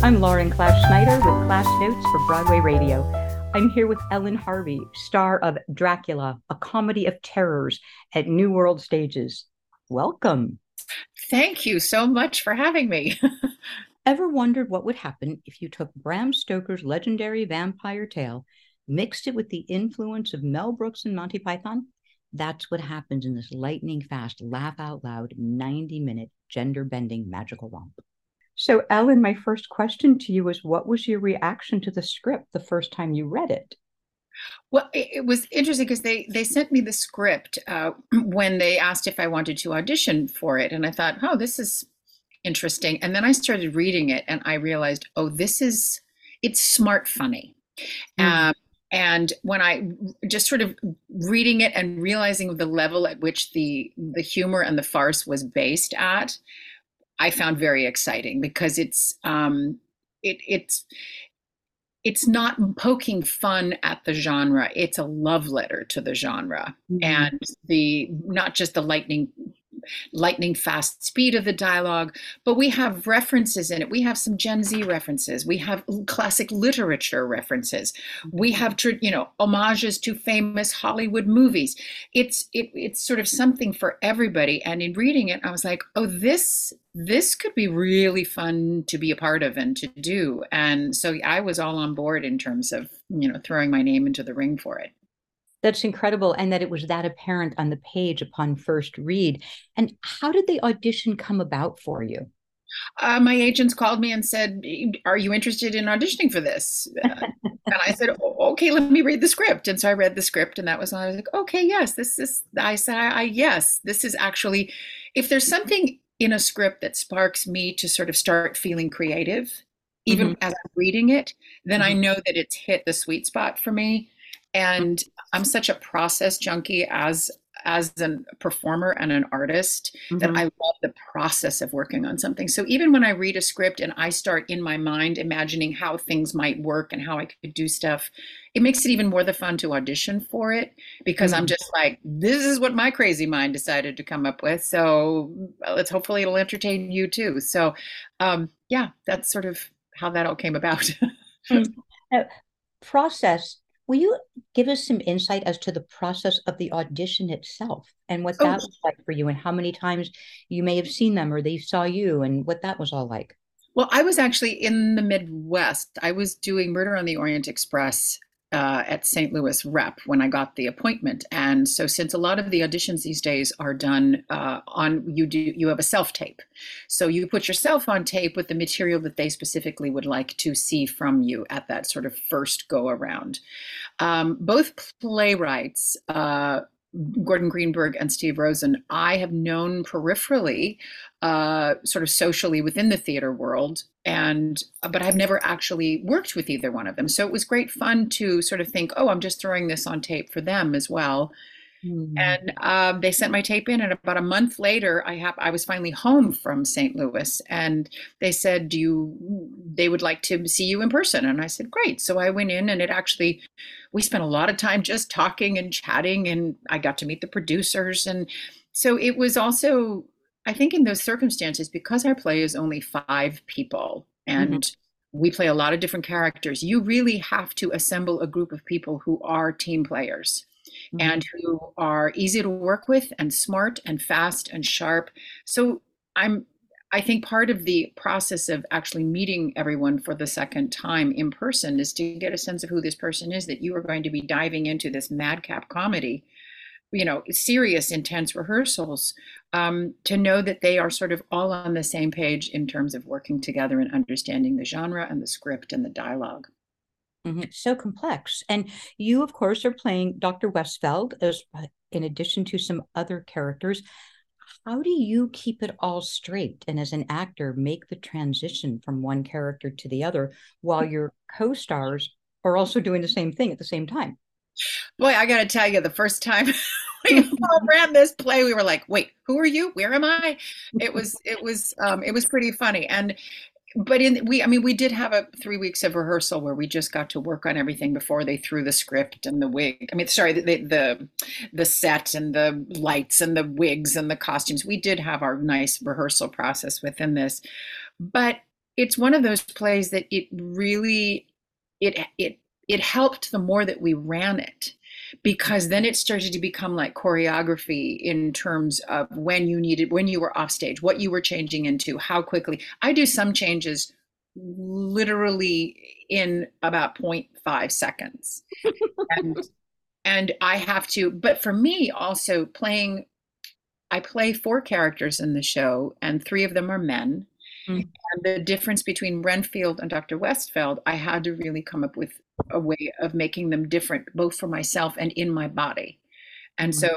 I'm Lauren Class Schneider with Class Notes for Broadway Radio. I'm here with Ellen Harvey, star of Dracula, a comedy of terrors at New World Stages. Welcome. Thank you so much for having me. Ever wondered what would happen if you took Bram Stoker's legendary vampire tale, mixed it with the influence of Mel Brooks and Monty Python? That's what happens in this lightning fast, laugh out loud, 90 minute gender bending magical romp. So, Ellen, my first question to you is what was your reaction to the script the first time you read it? Well, it, was interesting because they they sent me the script uh, when they asked if I wanted to audition for it, and I thought, oh, this is interesting. And then I started reading it, and I realized, oh, this is it's smart funny. Mm. Um, and when I just sort of reading it and realizing the level at which the the humor and the farce was based at, I found very exciting because it's um, it, it's it's not poking fun at the genre it's a love letter to the genre mm-hmm. and the not just the lightning lightning fast speed of the dialogue, but we have references in it. We have some Gen Z references. We have classic literature references. We mm-hmm. have, you know, homages to famous Hollywood movies. It's it, it's sort of something for everybody. And in reading it, I was like, oh, this this could be really fun to be a part of and to do. And so I was all on board in terms of you know throwing my name into the ring for it. That's incredible. And that it was that apparent on the page upon first read. And how did the audition come about for you? Uh, my agents called me and said, Are you interested in auditioning for this? Uh, and I said, Okay, let me read the script. And so I read the script, and that was when I was like, Okay, yes, this is, I said, I, yes, this is actually, if there's something in a script that sparks me to sort of start feeling creative, even mm-hmm. as I'm reading it, then mm-hmm. I know that it's hit the sweet spot for me and i'm such a process junkie as as a performer and an artist mm-hmm. that i love the process of working on something. So even when i read a script and i start in my mind imagining how things might work and how i could do stuff it makes it even more the fun to audition for it because mm-hmm. i'm just like this is what my crazy mind decided to come up with. So let's hopefully it'll entertain you too. So um, yeah that's sort of how that all came about. Uh, process. Will you give us some insight as to the process of the audition itself and what that oh. was like for you and how many times you may have seen them or they saw you and what that was all like? Well, I was actually in the Midwest. I was doing Murder on the Orient Express uh, at St. Louis Rep when I got the appointment. And so, since a lot of the auditions these days are done uh, on, you do you have a self tape, so you put yourself on tape with the material that they specifically would like to see from you at that sort of first go around. Um, both playwrights. Uh, Gordon Greenberg and Steve Rosen, I have known peripherally, uh, sort of socially within the theater world, and but I've never actually worked with either one of them. So it was great fun to sort of think, oh, I'm just throwing this on tape for them as well. Mm-hmm. And um, they sent my tape in, and about a month later, I have I was finally home from St. Louis, and they said, "Do you?" They would like to see you in person, and I said, "Great." So I went in, and it actually, we spent a lot of time just talking and chatting, and I got to meet the producers, and so it was also, I think, in those circumstances, because our play is only five people, and mm-hmm we play a lot of different characters. You really have to assemble a group of people who are team players mm-hmm. and who are easy to work with and smart and fast and sharp. So I'm I think part of the process of actually meeting everyone for the second time in person is to get a sense of who this person is that you are going to be diving into this madcap comedy you know serious intense rehearsals um, to know that they are sort of all on the same page in terms of working together and understanding the genre and the script and the dialogue Mm-hmm. It's so complex. And you, of course, are playing Dr. Westfeld as uh, in addition to some other characters. How do you keep it all straight and as an actor make the transition from one character to the other while your co-stars are also doing the same thing at the same time? Boy, I got to tell you, the first time we ran this play, we were like, "Wait, who are you? Where am I?" It was, it was, um, it was pretty funny, and but in we i mean we did have a three weeks of rehearsal where we just got to work on everything before they threw the script and the wig. I mean sorry the the the set and the lights and the wigs and the costumes. We did have our nice rehearsal process within this. But it's one of those plays that it really it it it helped the more that we ran it because then it started to become like choreography in terms of when you needed when you were off stage what you were changing into how quickly. I do some changes literally in about 0.5 seconds. And and i have to but for me also playing i play four characters in the show and three of them are men. Mm-hmm. and the difference between renfield and dr westfeld i had to really come up with a way of making them different, both for myself and in my body. And so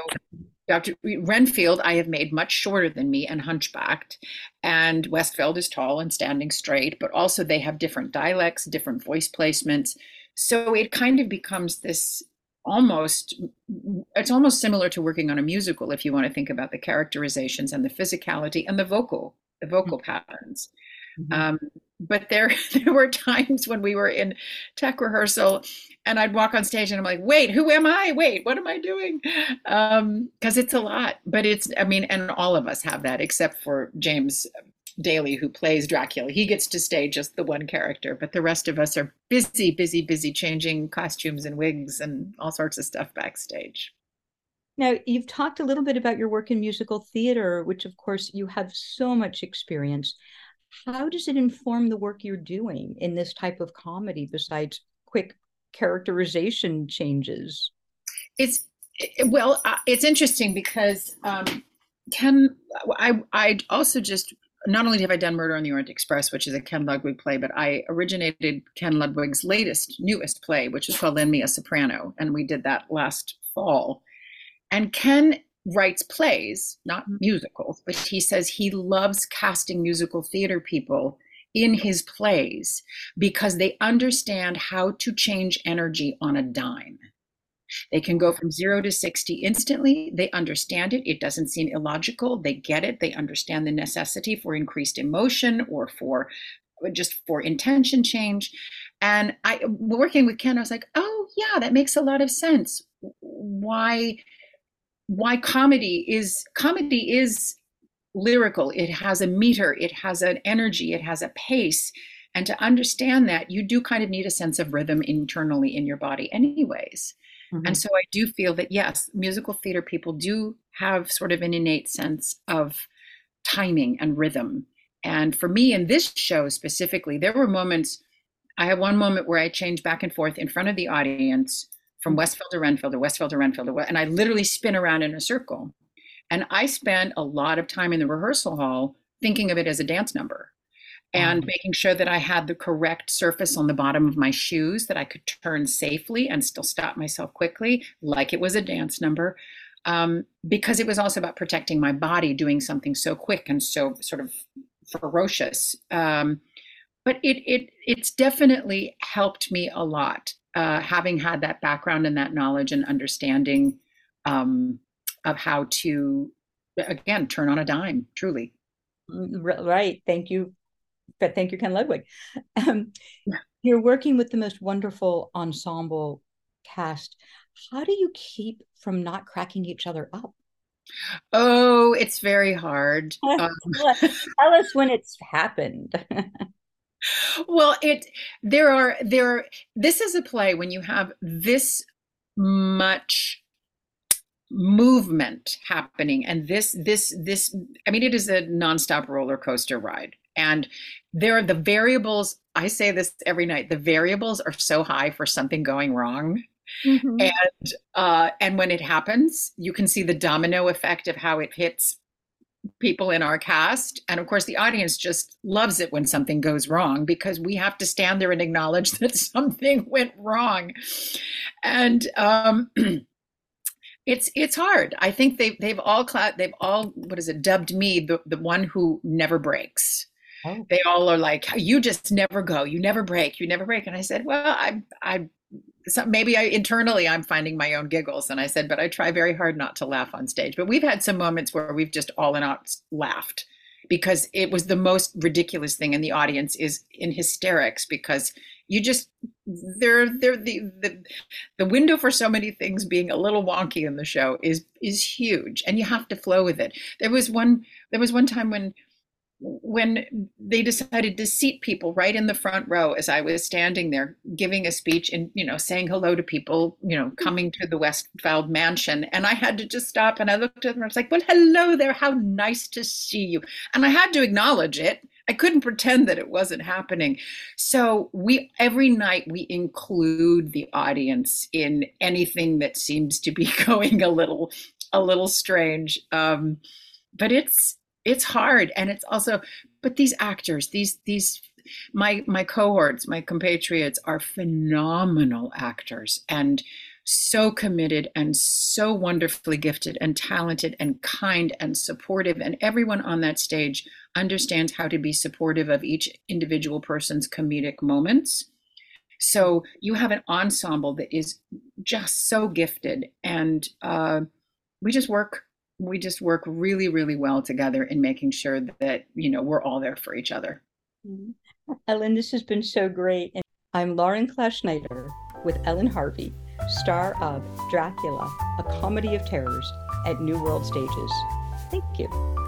Dr. Renfield, I have made much shorter than me and hunchbacked, and Westfeld is tall and standing straight, but also they have different dialects, different voice placements. So it kind of becomes this almost, it's almost similar to working on a musical if you want to think about the characterizations and the physicality and the vocal, the vocal mm-hmm. patterns. Mm-hmm. Um, but there there were times when we were in tech rehearsal and I'd walk on stage and I'm like, wait, who am I? Wait, what am I doing? Um, because it's a lot. But it's, I mean, and all of us have that, except for James Daly, who plays Dracula. He gets to stay just the one character, but the rest of us are busy, busy, busy changing costumes and wigs and all sorts of stuff backstage. Now, you've talked a little bit about your work in musical theater, which, of course, you have so much experience how does it inform the work you're doing in this type of comedy besides quick characterization changes it's well uh, it's interesting because um, ken i i also just not only have I done Murder on the Orient Express, which is a Ken Ludwig play, but I originated Ken Ludwig's latest, newest play, which is called Lend Me a Soprano. And we did that last fall. And Ken writes plays, not mm-hmm. musicals, but he says he loves casting musical theater people in his plays because they understand how to change energy on a dime. They can go from zero to 60 instantly. They understand it. It doesn't seem illogical. They get it. They understand the necessity for increased emotion or for just for intention change. And I working with Ken, I was like, oh yeah, that makes a lot of sense. Why why comedy is comedy is lyrical. It has a meter it has an energy it has a pace. And to understand that you do kind of need a sense of rhythm internally in your body anyways. Mm-hmm. and so i do feel that yes musical theater people do have sort of an innate sense of timing and rhythm. And for me in this show specifically there were moments i had one moment where i changed back and forth in front of the audience from Westfeld to Renfield to Westfeld to Renfield, to, and I literally spin around in a circle. And I spent a lot of time in the rehearsal hall thinking of it as a dance number and making sure that I had the correct surface on the bottom of my shoes that I could turn safely and still stop myself quickly, like it was a dance number. Um, because it was also about protecting my body doing something so quick and so sort of ferocious. Um, but it it it's definitely helped me a lot uh, having had that background and that knowledge and understanding um, of how to again turn on a dime truly. Mm, right. Thank you but thank you ken ludwig. Um, yeah. you're working with the most wonderful ensemble cast. How do you keep from not cracking each other up? Oh it's very hard. Um, tell us when it's happened well it there are there this is a play when you have this much movement happening and this this this i mean it is a nonstop roller coaster ride and there are the variables i say this every night the variables are so high for something going wrong mm-hmm. and uh and when it happens you can see the domino effect of how it hits people in our cast. And of course, the audience just loves it when something goes wrong because we have to stand there and acknowledge that something went wrong. And um, it's it's hard. I think they they've all they've all what is it dubbed me the the one who never breaks. Oh. They all are like, you just never go, you never break, you never break. And I said, well, I I so maybe I internally I'm finding my own giggles. And I said, but I try very hard not to laugh on stage. But we've had some moments where we've just all in out laughed because it was the most ridiculous thing, and the audience is in hysterics because you just they're they're the the, the window for so many things being a little wonky in the show is is huge and you have to flow with it there was one there was one time when when they decided to seat people right in the front row as I was standing there giving a speech and you know saying hello to people you know coming to the Westfeld mansion. And I had to just stop and I looked at them and I was like well hello there. How nice to see you. And I had to acknowledge it. I couldn't pretend that it wasn't happening. So we every night we include the audience in anything that seems to be going a little a little strange. Um, but it's it's hard and it's also but these actors these these my my cohorts my compatriots are phenomenal actors and so committed and so wonderfully gifted and talented and kind and supportive and everyone on that stage understands how to be supportive of each individual person's comedic moments. So you have an ensemble that is just so gifted and uh, we just work we just work really, really well together in making sure that, you know, we're all there for each other. Mm-hmm. Ellen, this has been so great. And I'm Lauren Class with Ellen Harvey, star of Dracula, a comedy of terrors at New World Stages. Thank you.